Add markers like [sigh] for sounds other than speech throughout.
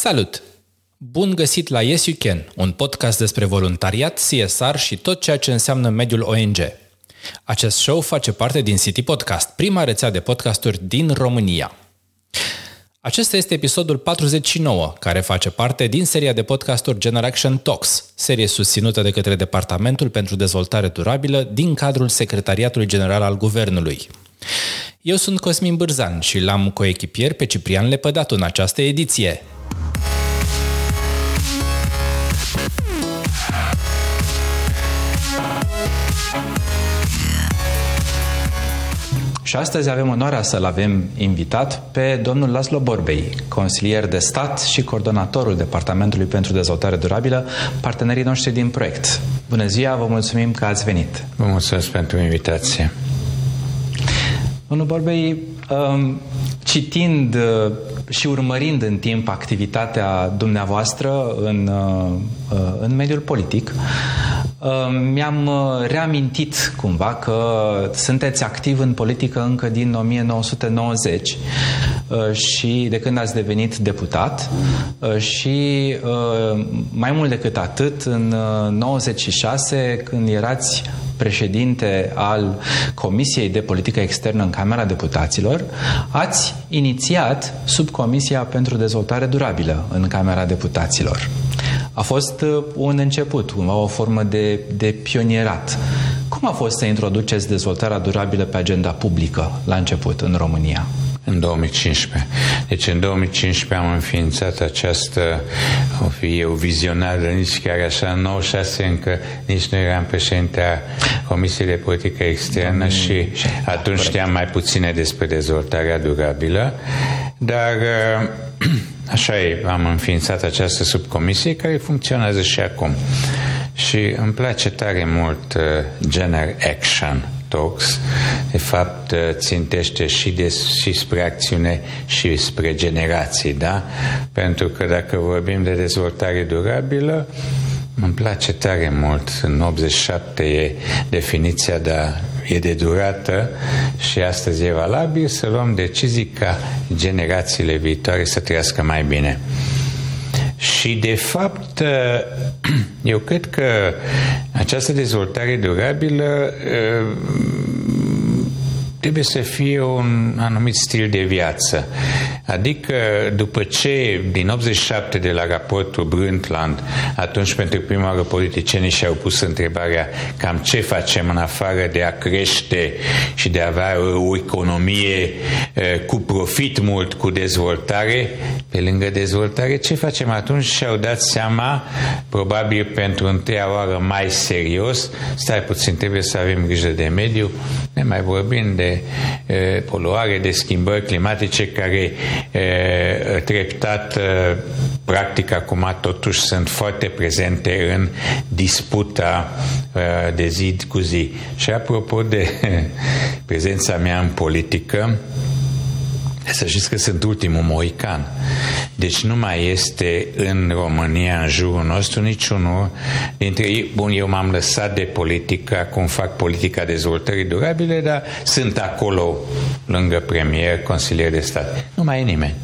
Salut! Bun găsit la Yes You Can, un podcast despre voluntariat, CSR și tot ceea ce înseamnă mediul ONG. Acest show face parte din City Podcast, prima rețea de podcasturi din România. Acesta este episodul 49, care face parte din seria de podcasturi Generation Talks, serie susținută de către Departamentul pentru Dezvoltare Durabilă din cadrul Secretariatului General al Guvernului. Eu sunt Cosmin Bârzan și l-am coechipier pe Ciprian Lepădatu în această ediție. Și astăzi avem onoarea să-l avem invitat pe domnul Laslo Borbei, consilier de stat și coordonatorul Departamentului pentru Dezvoltare Durabilă, partenerii noștri din proiect. Bună ziua, vă mulțumim că ați venit. Vă mulțumesc pentru invitație. Domnul Borbei, um, citind uh, și urmărind în timp activitatea dumneavoastră în, uh, uh, în mediul politic, mi-am reamintit cumva că sunteți activ în politică încă din 1990 și de când ați devenit deputat și mai mult decât atât în 96 când erați președinte al Comisiei de Politică Externă în Camera Deputaților, ați inițiat subcomisia pentru dezvoltare durabilă în Camera Deputaților. A fost uh, un început, o formă de, de pionierat. Cum a fost să introduceți dezvoltarea durabilă pe agenda publică la început în România? în 2015. Deci în 2015 am înființat această, o fi eu vizionară, nici chiar așa, 96 încă, nici nu eram președinte a Comisiei de Politică Externă mm. și atunci știam mai puține despre dezvoltarea durabilă, dar [clears throat] așa e, am înființat această subcomisie care funcționează și acum. Și îmi place tare mult uh, Gener Action, Talks, de fapt țintește și, de, și spre acțiune și spre generații, da? Pentru că dacă vorbim de dezvoltare durabilă, îmi place tare mult. În 87 e definiția, dar e de durată și astăzi e valabil să luăm decizii ca generațiile viitoare să trăiască mai bine. Și, de fapt, [clears throat] eu cred că această dezvoltare durabilă trebuie să fie un anumit stil de viață. Adică după ce din 87 de la raportul Brundtland, atunci pentru prima oară politicienii și-au pus întrebarea cam ce facem în afară de a crește și de a avea o economie cu profit mult, cu dezvoltare, pe lângă dezvoltare, ce facem atunci? Și-au dat seama, probabil pentru întâia oară mai serios, stai puțin, trebuie să avem grijă de mediu, ne mai vorbim de poluare, de schimbări climatice care treptat practic acum totuși sunt foarte prezente în disputa de zi cu zi. Și apropo de [laughs] prezența mea în politică, să știți că sunt ultimul moican. Deci nu mai este în România, în jurul nostru, niciunul dintre ei. Bun, eu m-am lăsat de politică, acum fac politica dezvoltării durabile, dar sunt acolo lângă premier, consilier de stat. Nu mai e nimeni.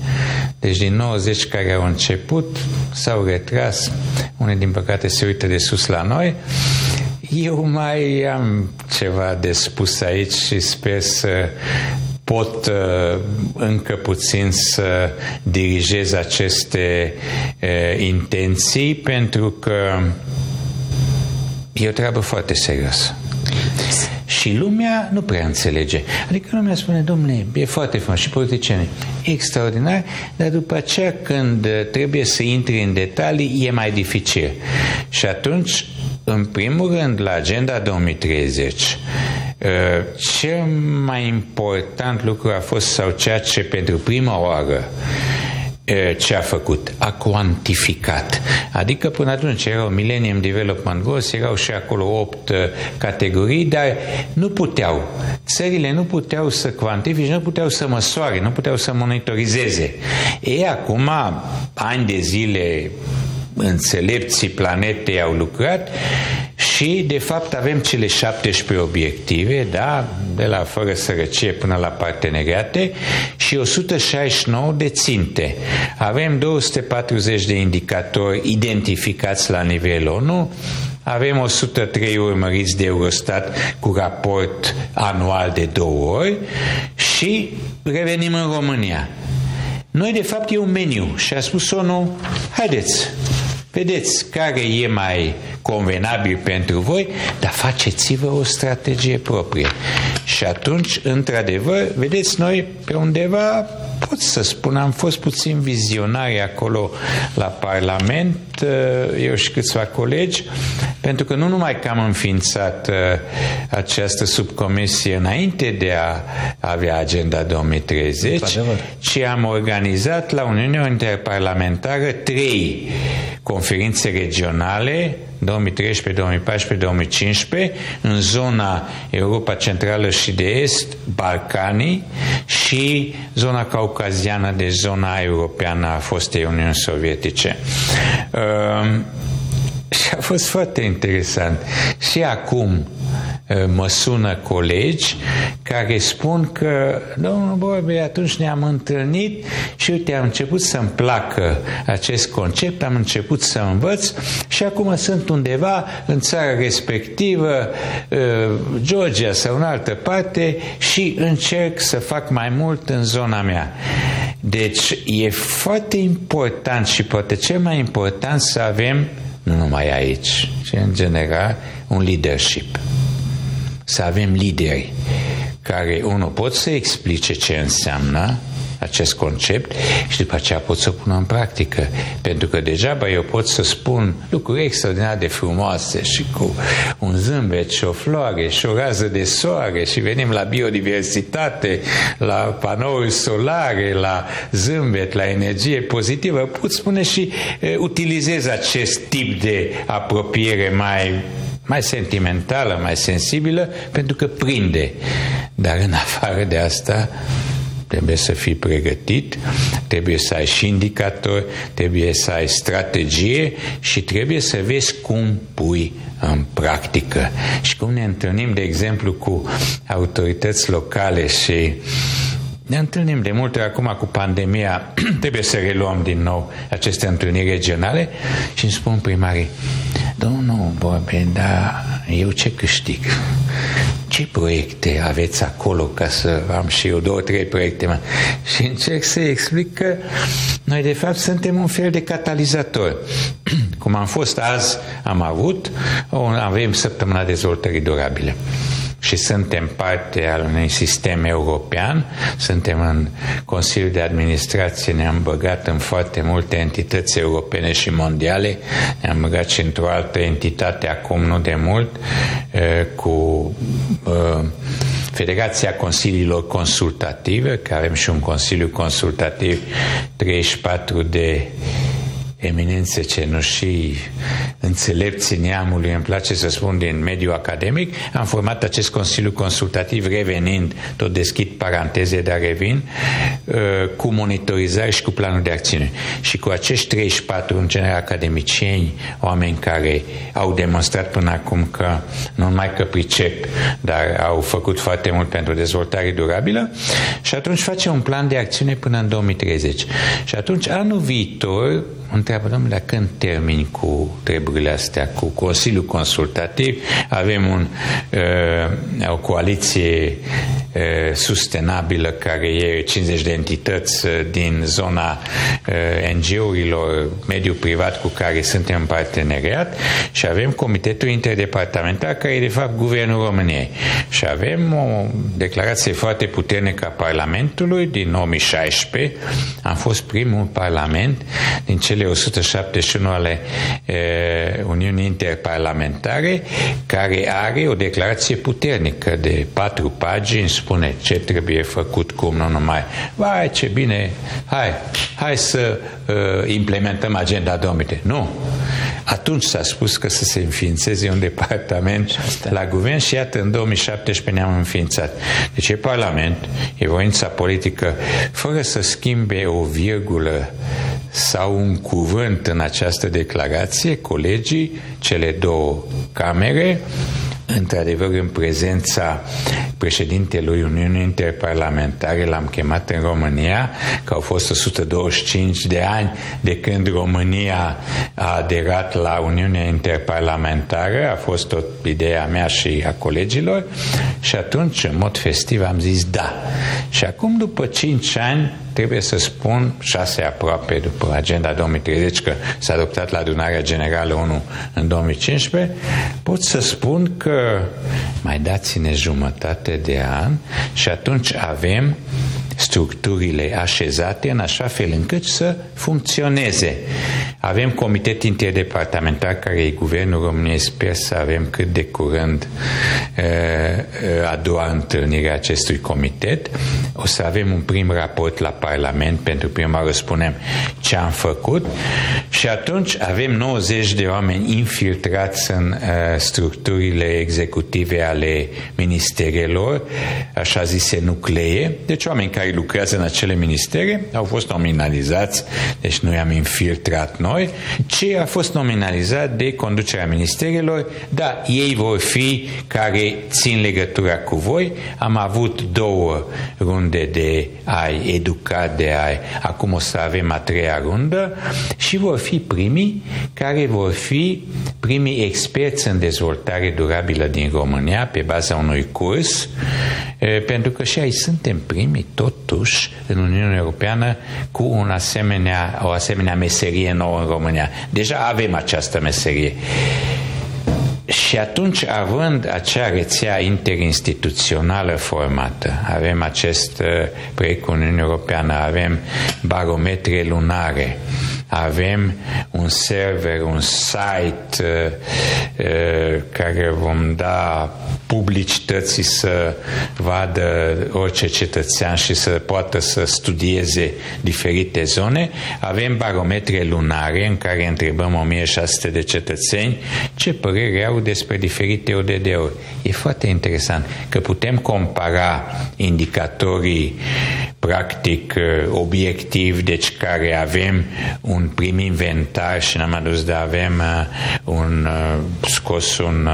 Deci din 90 care au început, s-au retras, unii din păcate se uită de sus la noi, eu mai am ceva de spus aici și sper să pot uh, încă puțin să dirigez aceste uh, intenții pentru că e o treabă foarte serioasă. Și lumea nu prea înțelege. Adică lumea spune, domnule, e foarte frumos și politicienii, extraordinar, dar după aceea când trebuie să intri în detalii e mai dificil. Și atunci, în primul rând, la Agenda 2030, Uh, cel mai important lucru a fost, sau ceea ce pentru prima oară uh, ce a făcut? A cuantificat. Adică până atunci erau Millennium Development Goals, erau și acolo opt uh, categorii, dar nu puteau. Țările nu puteau să cuantifice, nu puteau să măsoare, nu puteau să monitorizeze. E acum, ani de zile, înțelepții planetei au lucrat și de fapt avem cele 17 obiective, da, de la fără sărăcie până la parteneriate și 169 de ținte. Avem 240 de indicatori identificați la nivel ONU, avem 103 urmăriți de Eurostat cu raport anual de două ori și revenim în România. Noi, de fapt, e un meniu și a spus ONU, haideți, vedeți care e mai convenabil pentru voi, dar faceți-vă o strategie proprie. Și atunci, într-adevăr, vedeți, noi pe undeva pot să spun, am fost puțin vizionari acolo la Parlament, uh, eu și câțiva colegi, pentru că nu numai că am înființat uh, această subcomisie înainte de a avea agenda 2030, ci am organizat la Uniunea Interparlamentară trei conferințe regionale 2013, 2014, 2015 în zona Europa Centrală și de Est, Balcanii și zona caucaziană de zona europeană a fostei Uniuni Sovietice. Uh, și a fost foarte interesant. Și acum uh, mă sună colegi care spun că, domnul Borbe, atunci ne-am întâlnit și uite, am început să-mi placă acest concept, am început să învăț și acum sunt undeva în țara respectivă, uh, Georgia sau în altă parte și încerc să fac mai mult în zona mea. Deci e foarte important și poate cel mai important să avem nu numai aici, ci în general un leadership. Să avem lideri care, unul, pot să explice ce înseamnă acest concept și după aceea pot să o pun în practică. Pentru că degeaba eu pot să spun lucruri extraordinar de frumoase și cu un zâmbet și o floare și o rază de soare și venim la biodiversitate, la panouri solare, la zâmbet, la energie pozitivă. Pot spune și e, utilizez acest tip de apropiere mai mai sentimentală, mai sensibilă, pentru că prinde. Dar în afară de asta, Trebuie să fii pregătit, trebuie să ai și indicatori, trebuie să ai strategie și trebuie să vezi cum pui în practică. Și cum ne întâlnim, de exemplu, cu autorități locale și ne întâlnim de multe ori acum cu pandemia, [clears throat] trebuie să reluăm din nou aceste întâlniri regionale și îmi spun primarii, domnul Bobe, dar eu ce câștig? Ce proiecte aveți acolo ca să am și eu două, trei proiecte mai? Și încerc să explic că noi de fapt suntem un fel de catalizator. [clears throat] Cum am fost azi, am avut, avem săptămâna dezvoltării durabile și suntem parte al unui sistem european, suntem în Consiliul de Administrație, ne-am băgat în foarte multe entități europene și mondiale, ne-am băgat și într-o altă entitate acum nu de mult, cu Federația Consiliilor Consultative, că avem și un Consiliu Consultativ 34 de eminențe cenușii, înțelepții neamului, îmi place să spun din mediul academic, am format acest Consiliu Consultativ revenind, tot deschid paranteze, dar revin, uh, cu monitorizare și cu planul de acțiune. Și cu acești 34, în general, academicieni, oameni care au demonstrat până acum că nu numai că pricep, dar au făcut foarte mult pentru dezvoltare durabilă și atunci face un plan de acțiune până în 2030. Și atunci, anul viitor, întreabă, domnule, când termin cu treburile astea, cu Consiliul Consultativ, avem un, uh, o coaliție uh, sustenabilă care e 50 de entități uh, din zona uh, NGO-urilor, mediul privat cu care suntem în parteneriat și avem Comitetul Interdepartamental care e de fapt Guvernul României. Și avem o declarație foarte puternică a Parlamentului din 2016. Am fost primul parlament din cele 171 ale e, Uniunii Interparlamentare, care are o declarație puternică de patru pagini, spune ce trebuie făcut, cum, nu numai. Vai, ce bine, hai, hai să uh, implementăm agenda 2000. Nu. Atunci s-a spus că să se înființeze un departament la guvern și iată, în 2017 ne-am înființat. Deci e Parlament, e voința politică, fără să schimbe o virgulă sau un cuvânt în această declarație colegii, cele două camere, într-adevăr în prezența președintelui Uniunii Interparlamentare, l-am chemat în România, că au fost 125 de ani de când România a aderat la Uniunea Interparlamentară, a fost o ideea mea și a colegilor și atunci, în mod festiv, am zis da. Și acum, după 5 ani, trebuie să spun, șase aproape după Agenda 2030, că s-a adoptat la adunarea generală 1 în 2015, pot să spun că mai dați-ne jumătate de an și atunci avem structurile așezate în așa fel încât să funcționeze. Avem comitet interdepartamentar care e Guvernul României, sper să avem cât de curând a doua întâlnire a acestui comitet. O să avem un prim raport la Parlament, pentru prima oară spunem ce am făcut și atunci avem 90 de oameni infiltrați în structurile executive ale ministerelor, așa zise nuclee, deci oameni care care lucrează în acele ministere au fost nominalizați, deci nu i-am infiltrat noi, ci a fost nominalizat de conducerea ministerelor, da, ei vor fi care țin legătura cu voi. Am avut două runde de ai educat, de ai, acum o să avem a treia rundă și vor fi primii care vor fi primii experți în dezvoltare durabilă din România pe baza unui curs, pentru că și aici suntem primii tot totuși în Uniunea Europeană cu un asemenea, o asemenea meserie nouă în România. Deja avem această meserie. Și atunci, având acea rețea interinstituțională formată, avem acest uh, proiect cu Uniunea Europeană, avem barometre lunare, avem un server, un site uh, uh, care vom da publicității să vadă orice cetățean și să poată să studieze diferite zone. Avem barometre lunare în care întrebăm 1600 de cetățeni ce părere au despre diferite ODD-uri. E foarte interesant că putem compara indicatorii practic obiectiv, deci care avem un prim inventar și n-am adus de avem un scos un,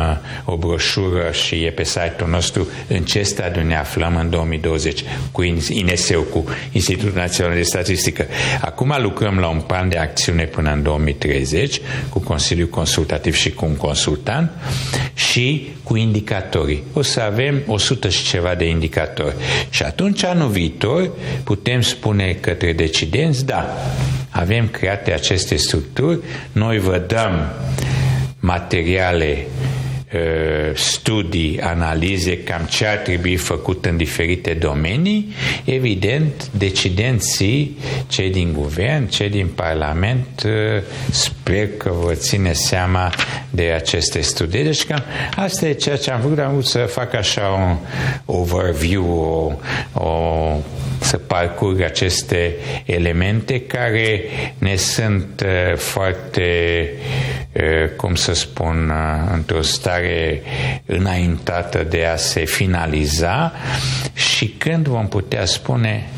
o broșură și e pe site-ul nostru în ce stadiu ne aflăm în 2020 cu INSEU, cu Institutul Național de Statistică. Acum lucrăm la un plan de acțiune până în 2030 cu Consiliul Consultativ și cu un consultant și cu indicatorii. O să avem 100 și ceva de indicatori. Și atunci, anul viitor, putem spune către decidenți, da, avem create aceste structuri, noi vă dăm materiale Uh, studii, analize, cam ce ar trebui făcut în diferite domenii, evident, decidenții, cei din guvern, cei din Parlament, uh, sper că vă ține seama de aceste studii. Deci cam asta e ceea ce am vrut, am vrut să fac așa un overview, o, o să parcurg aceste elemente care ne sunt uh, foarte, cum să spun, într-o stare stare înaintată de a se finaliza și când vom putea spune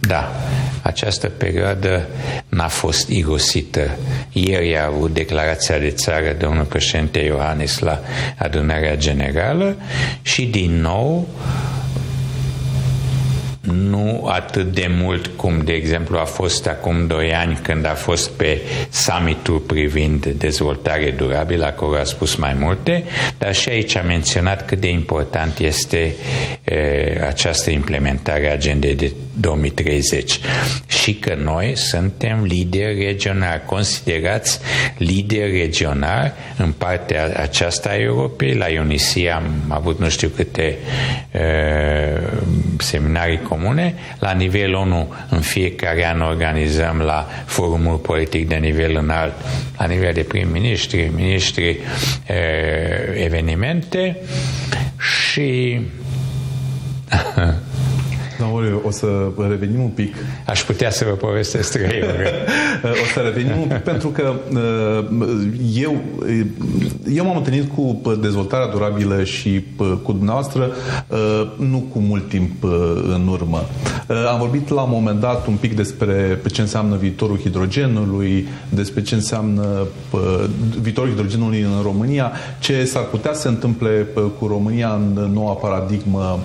da, această perioadă n-a fost irosită. Ieri a avut declarația de țară domnul președinte Iohannis la adunarea generală și din nou nu atât de mult cum, de exemplu, a fost acum doi ani când a fost pe summitul privind dezvoltare durabilă, acolo a spus mai multe, dar și aici a menționat cât de important este e, această implementare a agendei de 2030 și că noi suntem lideri regionali, considerați lideri regionali în partea aceasta a Europei. La Ionisia am avut nu știu câte e, seminarii comune. La nivel ONU, în fiecare an organizăm la forumul politic de nivel înalt, la nivel de prim-ministri, ministri, evenimente și [laughs] Aoleu, o să revenim un pic. Aș putea să vă povestesc trei ore. [laughs] o să revenim un pic pentru că eu, eu m-am întâlnit cu dezvoltarea durabilă și cu dumneavoastră nu cu mult timp în urmă. Am vorbit la un moment dat un pic despre ce înseamnă viitorul hidrogenului, despre ce înseamnă viitorul hidrogenului în România, ce s-ar putea să se întâmple cu România în noua paradigmă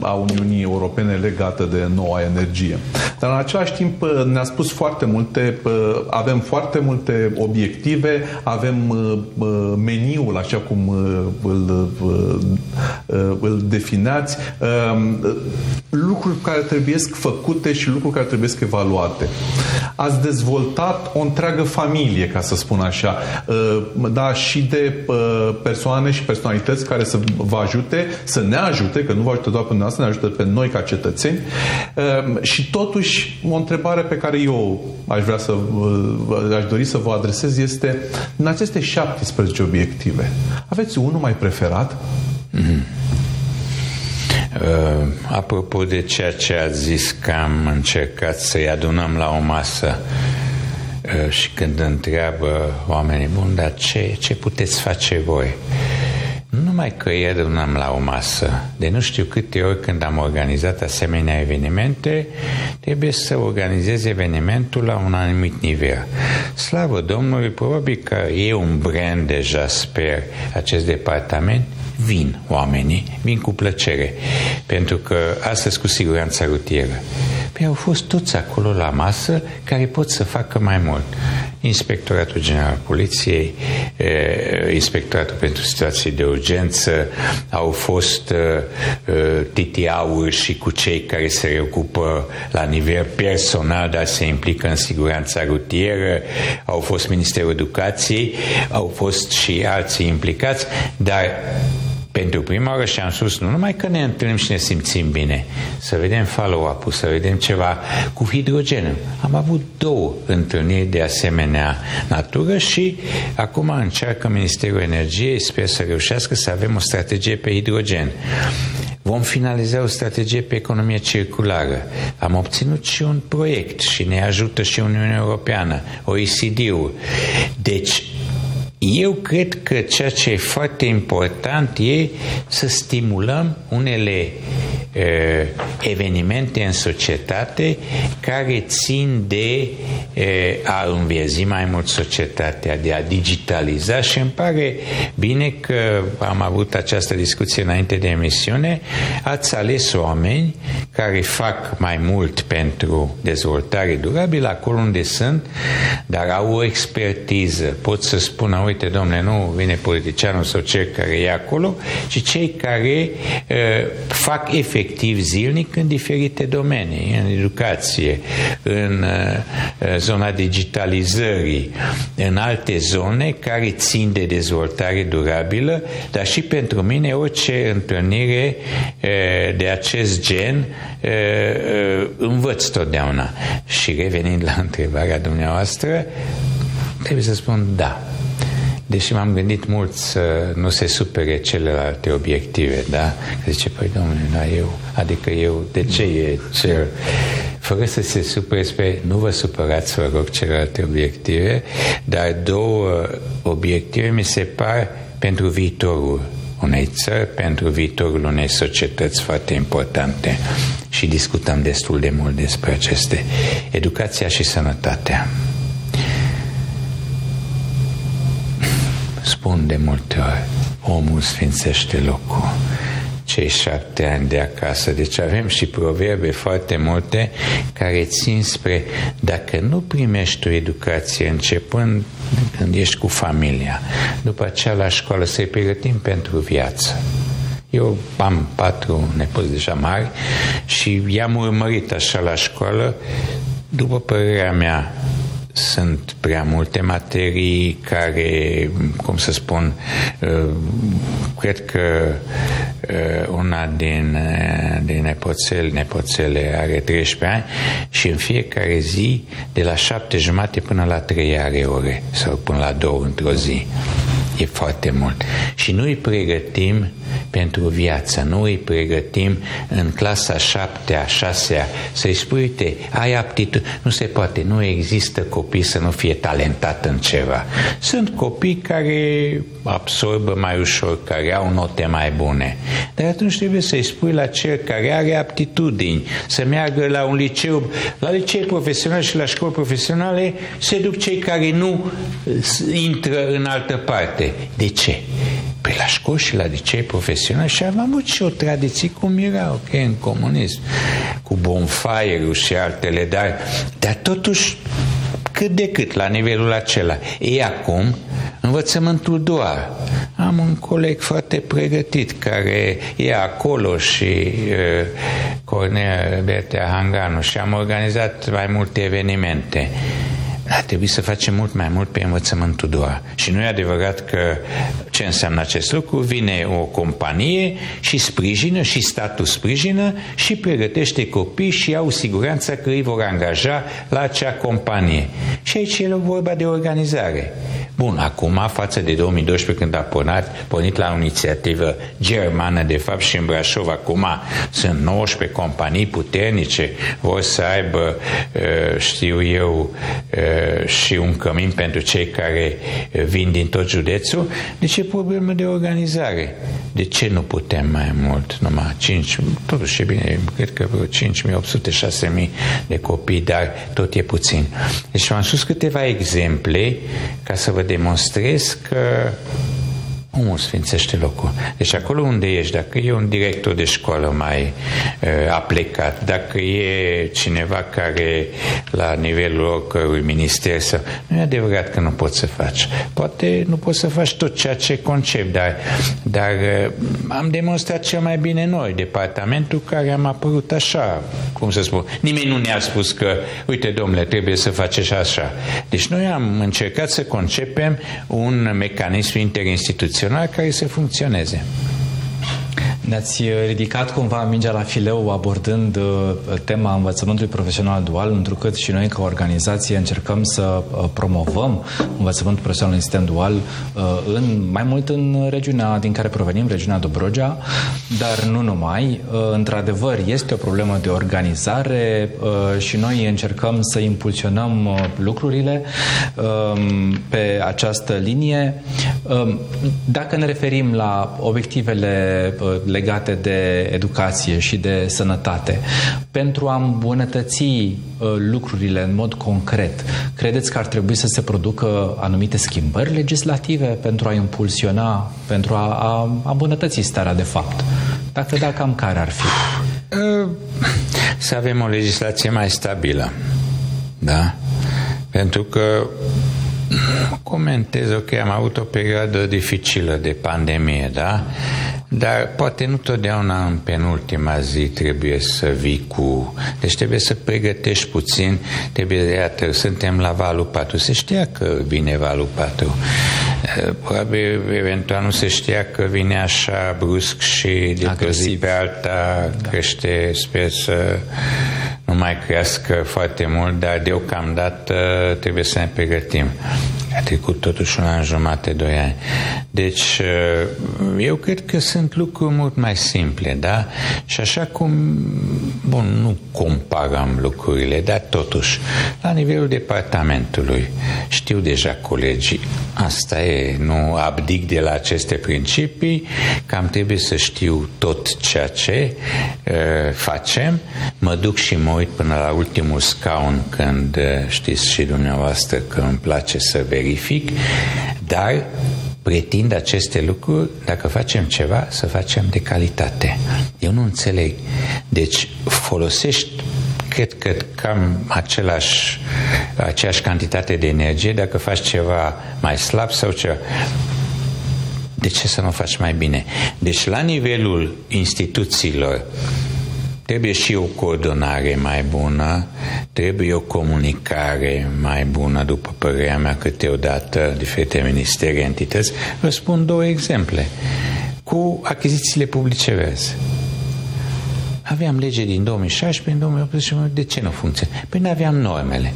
a Uniunii Europene legată de noua energie. Dar în același timp ne-a spus foarte multe, avem foarte multe obiective, avem meniul așa cum îl, îl defineați, lucruri care trebuie făcute și lucruri care trebuie evaluate. Ați dezvoltat o întreagă familie, ca să spun așa, da, și de persoane și personalități care să vă ajute, să ne ajute, că nu vă ajută doar pe dumneavoastră, ne ajută pe noi ca cetățeni. Ehm, și totuși, o întrebare pe care eu aș vrea să aș dori să vă adresez este, în aceste 17 obiective, aveți unul mai preferat? Mm-hmm. Uh, apropo de ceea ce ați zis că am încercat să-i adunăm la o masă uh, și când întreabă oamenii, bun, dar ce, ce puteți face voi? Nu numai că îi adunăm la o masă, de nu știu câte ori când am organizat asemenea evenimente, trebuie să organizez evenimentul la un anumit nivel. Slavă Domnului, probabil că e un brand deja, sper, acest departament, vin oamenii, vin cu plăcere, pentru că astăzi cu siguranța rutieră. Păi au fost toți acolo la masă care pot să facă mai mult. Inspectoratul General Poliției, Inspectoratul pentru Situații de Urgență, au fost titiauri și cu cei care se reocupă la nivel personal, dar se implică în siguranța rutieră, au fost Ministerul Educației, au fost și alții implicați, dar pentru prima oară și am spus nu numai că ne întâlnim și ne simțim bine, să vedem follow-up-ul, să vedem ceva cu hidrogenul. Am avut două întâlniri de asemenea natură și acum încearcă Ministerul Energiei, sper să reușească să avem o strategie pe hidrogen. Vom finaliza o strategie pe economie circulară. Am obținut și un proiect și ne ajută și Uniunea Europeană, OECD-ul. Deci, eu cred că ceea ce e foarte important e să stimulăm unele uh, evenimente în societate care țin de uh, a înviezi mai mult societatea, de a digitaliza și îmi pare bine că am avut această discuție înainte de emisiune. Ați ales oameni care fac mai mult pentru dezvoltare durabilă acolo unde sunt, dar au o expertiză. Pot să spună, uite, domnule, nu vine politicianul sau cel care e acolo, ci cei care uh, fac efectiv zilnic în diferite domenii, în educație, în uh, zona digitalizării, în alte zone care țin de dezvoltare durabilă, dar și pentru mine orice întâlnire uh, de acest gen învăț totdeauna. Și revenind la întrebarea dumneavoastră, trebuie să spun da. Deși m-am gândit mult să nu se supere celelalte obiective, da? Că zice, păi domnule, da, eu, adică eu, de ce e cel? Fără să se supere spre, nu vă supărați, vă rog, celelalte obiective, dar două obiective mi se par pentru viitorul unei țări, pentru viitorul unei societăți foarte importante și discutăm destul de mult despre aceste. Educația și sănătatea. Spun de multe ori, omul sfințește locul cei șapte ani de acasă. Deci avem și proverbe foarte multe care țin spre dacă nu primești o educație începând când ești cu familia, după aceea la școală să-i pregătim pentru viață. Eu am patru nepoți deja mari și i-am urmărit așa la școală. După părerea mea, sunt prea multe materii care, cum să spun, uh, cred că uh, una din, uh, din nepoțele, nepoțele are 13 ani și în fiecare zi de la șapte jumate până la trei are ore sau până la două într-o zi. E foarte mult. Și noi pregătim pentru viață. Nu îi pregătim în clasa șaptea, șasea, să-i spui, uite, ai aptitudine. Nu se poate, nu există copii să nu fie talentat în ceva. Sunt copii care absorbă mai ușor, care au note mai bune. Dar atunci trebuie să-i spui la cel care are aptitudini să meargă la un liceu, la liceu profesional și la școli profesionale, se duc cei care nu intră în altă parte. De ce? Păi la școli și la licei profesional și am avut și o tradiție cum era, ok, în comunism, cu bonfire și altele, dar, dar totuși cât de cât la nivelul acela. E acum învățământul doar. Am un coleg foarte pregătit care e acolo și uh, Cornel Bertea Hanganu și am organizat mai multe evenimente ar trebui să facem mult mai mult pe învățământul doar. Și nu e adevărat că ce înseamnă acest lucru? Vine o companie și sprijină și statul sprijină și pregătește copii și au siguranța că îi vor angaja la acea companie. Și aici e vorba de organizare. Bun, acum, față de 2012, când a pornit, pornit la o inițiativă germană, de fapt, și în Brașov, acum sunt 19 companii puternice, vor să aibă, știu eu, și un cămin pentru cei care vin din tot județul, deci e problemă de organizare. De ce nu putem mai mult? Numai 5, totuși e bine, cred că vreo 5.800-6.000 de copii, dar tot e puțin. Deci am spus câteva exemple ca să vă demonstrez că omul sfințește locul. Deci acolo unde ești, dacă e un director de școală mai uh, aplicat, dacă e cineva care la nivelul oricărui minister să... Nu e adevărat că nu poți să faci. Poate nu poți să faci tot ceea ce concep, dar, dar uh, am demonstrat cel mai bine noi, departamentul care am apărut așa, cum să spun. Nimeni nu ne-a spus că, uite, domnule, trebuie să faceți așa. Deci noi am încercat să concepem un mecanism interinstituțional național care să funcționeze. Ne-ați ridicat cumva mingea la fileu abordând uh, tema învățământului profesional dual, întrucât și noi ca organizație încercăm să uh, promovăm învățământul profesional în sistem dual uh, în, mai mult în regiunea din care provenim, regiunea Dobrogea, dar nu numai. Într-adevăr, este o problemă de organizare și noi încercăm să impulsionăm lucrurile um, pe această linie. Um, dacă ne referim la obiectivele legate de educație și de sănătate, pentru a îmbunătăți uh, lucrurile în mod concret, credeți că ar trebui să se producă anumite schimbări legislative pentru a impulsiona, pentru a, a îmbunătăți starea de fapt? Dacă da, cam care ar fi? Uh, să avem o legislație mai stabilă. Da? Pentru că comentez, ok, am avut o perioadă dificilă de pandemie, da? Dar poate nu totdeauna în penultima zi trebuie să vii cu... Deci trebuie să pregătești puțin, trebuie, iată, suntem la valul 4. Se știa că vine valul 4. Eh, probabil, eventual, nu se știa că vine așa brusc și de pe zi pe alta da. crește, sper să nu mai crească foarte mult, dar deocamdată trebuie să ne pregătim. A trecut totuși un an jumate, doi ani. Deci, eu cred că sunt lucruri mult mai simple, da? Și așa cum, bun, nu comparăm lucrurile, dar totuși, la nivelul departamentului, știu deja colegii, asta e, nu abdic de la aceste principii, cam trebuie să știu tot ceea ce uh, facem, mă duc și mă uit până la ultimul scaun când știți și dumneavoastră că îmi place să verific, dar pretind aceste lucruri, dacă facem ceva, să facem de calitate. Eu nu înțeleg. Deci folosești cred că cam același, aceeași cantitate de energie dacă faci ceva mai slab sau ceva de ce să nu faci mai bine? Deci la nivelul instituțiilor Trebuie și o coordonare mai bună, trebuie o comunicare mai bună, după părerea mea, câteodată diferite ministeri, entități. Vă spun două exemple. Cu achizițiile publice verzi. Aveam lege din 2016, în 2018, de ce nu funcționează? Păi nu aveam normele.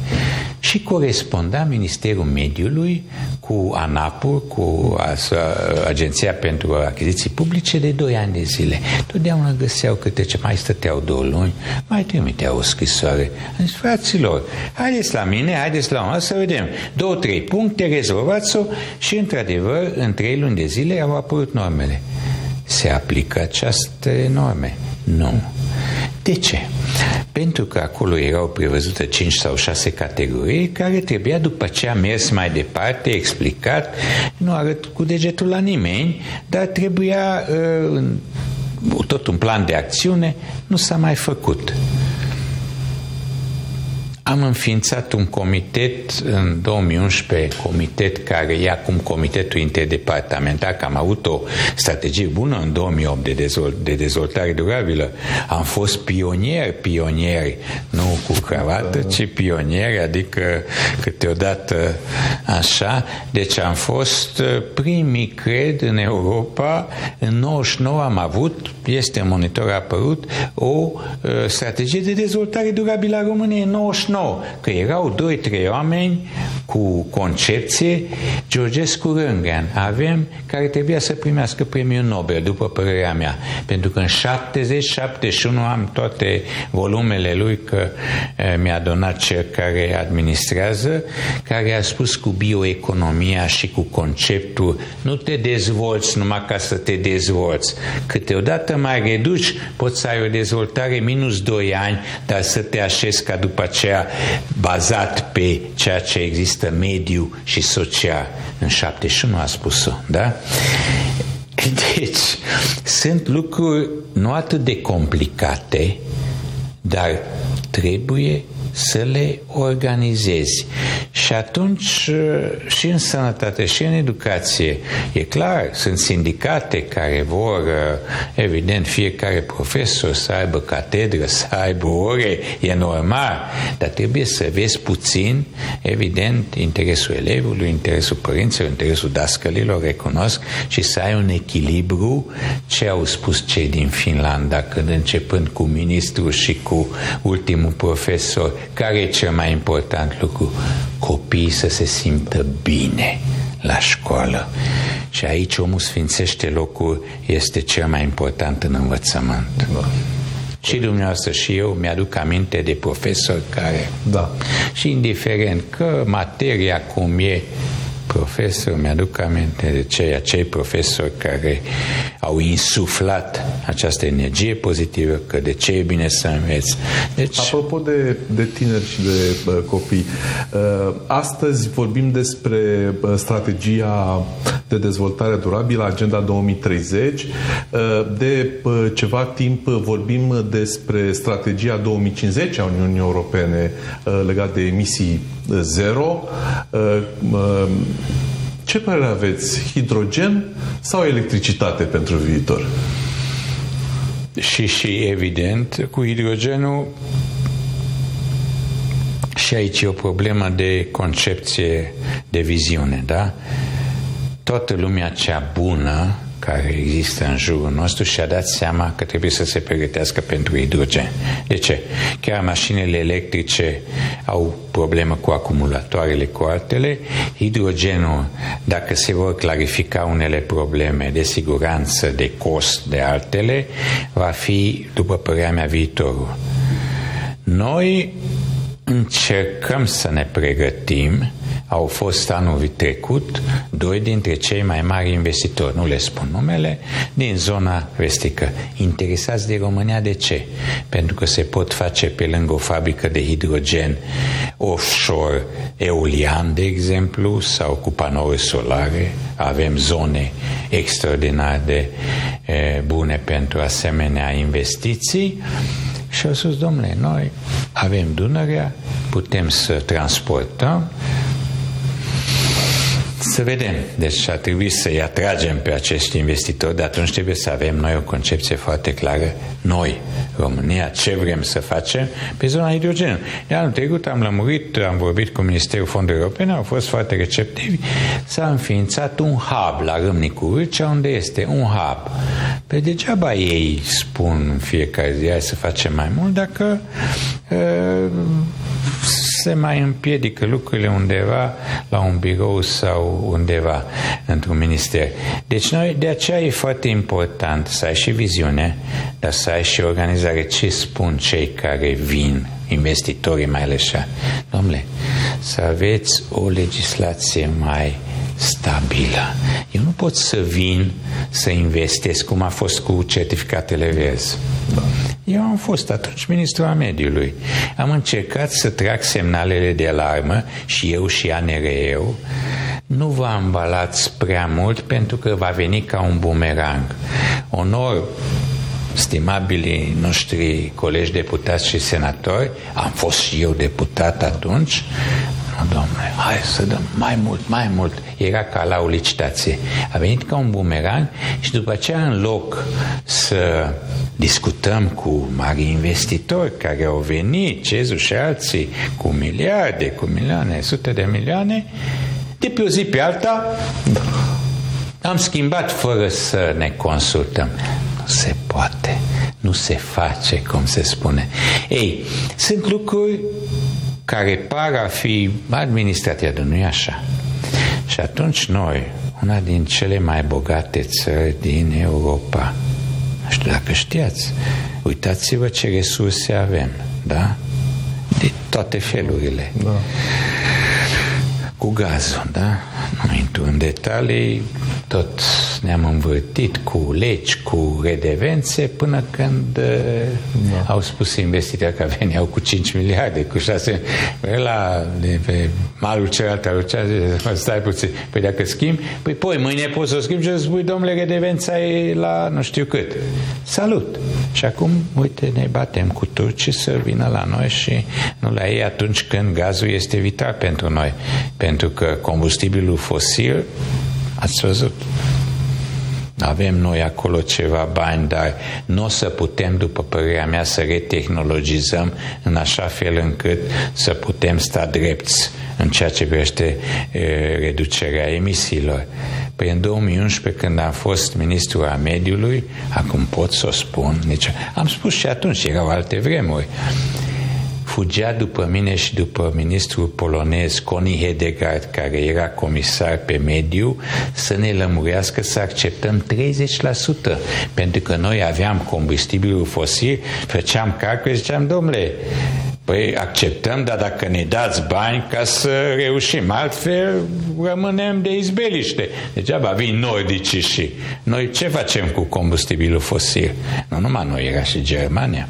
și coresponda Ministerul Mediului cu ANAPUR, cu Agenția pentru Achiziții Publice de 2 ani de zile. Totdeauna găseau câte ce mai stăteau două luni, mai trimiteau o scrisoare. Am zis, fraților, haideți la mine, haideți la mine să vedem. Două, trei puncte, rezolvați-o și, într-adevăr, în trei luni de zile au apărut normele. Se aplică aceste norme? Nu. De ce? Pentru că acolo erau prevăzute 5 sau 6 categorii care trebuia după ce a mers mai departe, explicat, nu arăt cu degetul la nimeni, dar trebuia uh, tot un plan de acțiune, nu s-a mai făcut. Am înființat un comitet în 2011, comitet care e acum Comitetul Interdepartamental, că am avut o strategie bună în 2008 de, dezvolt, de dezvoltare durabilă. Am fost pionieri, pionieri, nu cu cravată, ci pionieri, adică câteodată așa. Deci am fost primii, cred, în Europa. În 99 am avut, este monitor apărut, o uh, strategie de dezvoltare durabilă a României în 99 nou, că erau doi, trei oameni cu concepție, Georgescu Rângan, avem, care trebuia să primească premiul Nobel, după părerea mea, pentru că în 70-71 am toate volumele lui, că mi-a donat cel care administrează, care a spus cu bioeconomia și cu conceptul, nu te dezvolți numai ca să te dezvolți, câteodată mai reduci, poți să ai o dezvoltare minus 2 ani, dar să te așezi ca după aceea bazat pe ceea ce există mediu și social. În 71 a spus-o, da? Deci, sunt lucruri nu atât de complicate, dar trebuie să le organizezi. Și atunci și în sănătate și în educație, e clar, sunt sindicate care vor, evident, fiecare profesor să aibă catedră, să aibă ore, e normal, dar trebuie să vezi puțin, evident, interesul elevului, interesul părinților, interesul dascălilor, recunosc, și să ai un echilibru, ce au spus cei din Finlanda, când începând cu ministru și cu ultimul profesor, care e cel mai important lucru? Copiii să se simtă bine la școală. Și aici omul sfințește locul, este cel mai important în învățământ. Da. Și dumneavoastră și eu mi-aduc aminte de profesori care... Da. Și indiferent că materia cum e, profesor, mi-aduc aminte de cei, acei profesori care au insuflat această energie pozitivă, că de ce e bine să înveți. Deci... Apropo de, de tineri și de uh, copii, uh, astăzi vorbim despre uh, strategia de dezvoltare durabilă, Agenda 2030. Uh, de uh, ceva timp vorbim despre strategia 2050 a Uniunii Europene uh, legat de emisii zero. Ce părere aveți? Hidrogen sau electricitate pentru viitor? Și, și evident, cu hidrogenul și aici e o problemă de concepție, de viziune, da? Toată lumea cea bună care există în jurul nostru și a dat seama că trebuie să se pregătească pentru hidrogen. De ce? Chiar mașinile electrice au problemă cu acumulatoarele, cu altele. Hidrogenul, dacă se vor clarifica unele probleme de siguranță, de cost, de altele, va fi, după părerea mea, viitorul. Noi încercăm să ne pregătim au fost anul trecut doi dintre cei mai mari investitori, nu le spun numele, din zona vestică. Interesați de România de ce? Pentru că se pot face pe lângă o fabrică de hidrogen offshore eolian, de exemplu, sau cu panouri solare. Avem zone extraordinar de e, bune pentru asemenea investiții. Și au spus, domnule, noi avem Dunărea, putem să transportăm, să vedem. Deci ar trebui să-i atragem pe acești investitori, dar atunci trebuie să avem noi o concepție foarte clară, noi, România, ce vrem să facem pe zona hidrogen. De anul trecut am lămurit, am vorbit cu Ministerul Fondului Europene, au fost foarte receptivi, s-a înființat un hub la Râmnicu Vâlcea, unde este un hub. Pe degeaba ei spun în fiecare zi, hai să facem mai mult, dacă uh, se mai împiedică lucrurile undeva la un birou sau undeva într-un minister. Deci noi, de aceea e foarte important să ai și viziune, dar să ai și organizare. Ce spun cei care vin, investitorii mai ales așa? Domnule, să aveți o legislație mai stabilă. Eu nu pot să vin să investesc cum a fost cu certificatele verzi. Eu am fost atunci ministru al mediului. Am încercat să trag semnalele de alarmă și eu și ANRE-ul. Nu vă ambalați prea mult pentru că va veni ca un bumerang. Onor stimabilii noștri colegi deputați și senatori, am fost și eu deputat atunci, nu, domnule, hai să dăm mai mult, mai mult. Era ca la o licitație. A venit ca un bumerang și după aceea, în loc să discutăm cu mari investitori care au venit, Cezu și alții, cu miliarde, cu milioane, sute de milioane, de pe o zi pe alta am schimbat fără să ne consultăm. Nu se poate, nu se face, cum se spune. Ei, sunt lucruri care par a fi administrative, nu e așa. Și atunci noi, una din cele mai bogate țări din Europa, nu știu dacă știați, uitați-vă ce resurse avem, da? De toate felurile. Da. Cu gazul, da? Nu intru în detalii, tot ne-am învârtit cu legi, cu redevențe, până când da. au spus investitori că veneau cu 5 miliarde, cu 6 la de pe malul celălalt al Oceanului, stai puțin, păi dacă schimb, păi poi mâine poți să o schimbi și să spui, domnule, redevența e la nu știu cât. Salut! Și acum, uite, ne batem cu turcii să vină la noi și nu la ei atunci când gazul este vital pentru noi. Pentru că combustibilul fosil Ați văzut? Avem noi acolo ceva bani, dar nu o să putem, după părerea mea, să retehnologizăm în așa fel încât să putem sta drepți în ceea ce privește reducerea emisiilor. Păi în 2011, când am fost ministru al mediului, acum pot să o spun, nici, am spus și atunci, erau alte vremuri, fugea după mine și după ministrul polonez Connie Hedegaard, care era comisar pe mediu, să ne lămurească să acceptăm 30%, pentru că noi aveam combustibilul fosil, făceam calcul și ziceam, domnule, Păi acceptăm, dar dacă ne dați bani ca să reușim, altfel rămânem de izbeliște. Degeaba vin nordici și noi ce facem cu combustibilul fosil? Nu numai noi, era și Germania.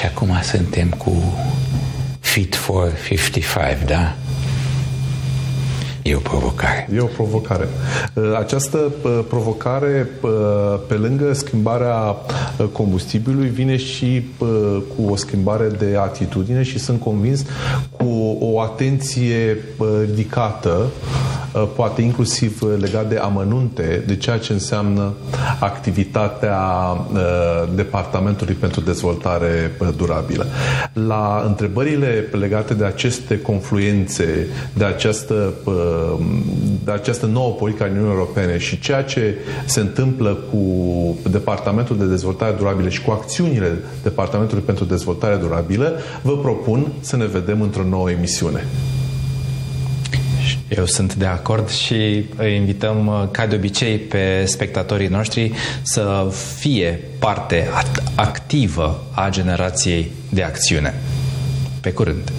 Și acum suntem cu Fit for 55, da? E o provocare. E o provocare. Uh, această uh, provocare, uh, pe lângă schimbarea combustibilului, vine și cu o schimbare de atitudine și sunt convins cu o atenție ridicată, poate inclusiv legat de amănunte, de ceea ce înseamnă activitatea Departamentului pentru Dezvoltare Durabilă. La întrebările legate de aceste confluențe, de această de această nouă politică a Uniunii Europene și ceea ce se întâmplă cu Departamentul de Dezvoltare Durabilă și cu acțiunile Departamentului pentru Dezvoltare Durabilă, vă propun să ne vedem într-o nouă emisiune. Eu sunt de acord și îi invităm, ca de obicei, pe spectatorii noștri să fie parte activă a generației de acțiune. Pe curând!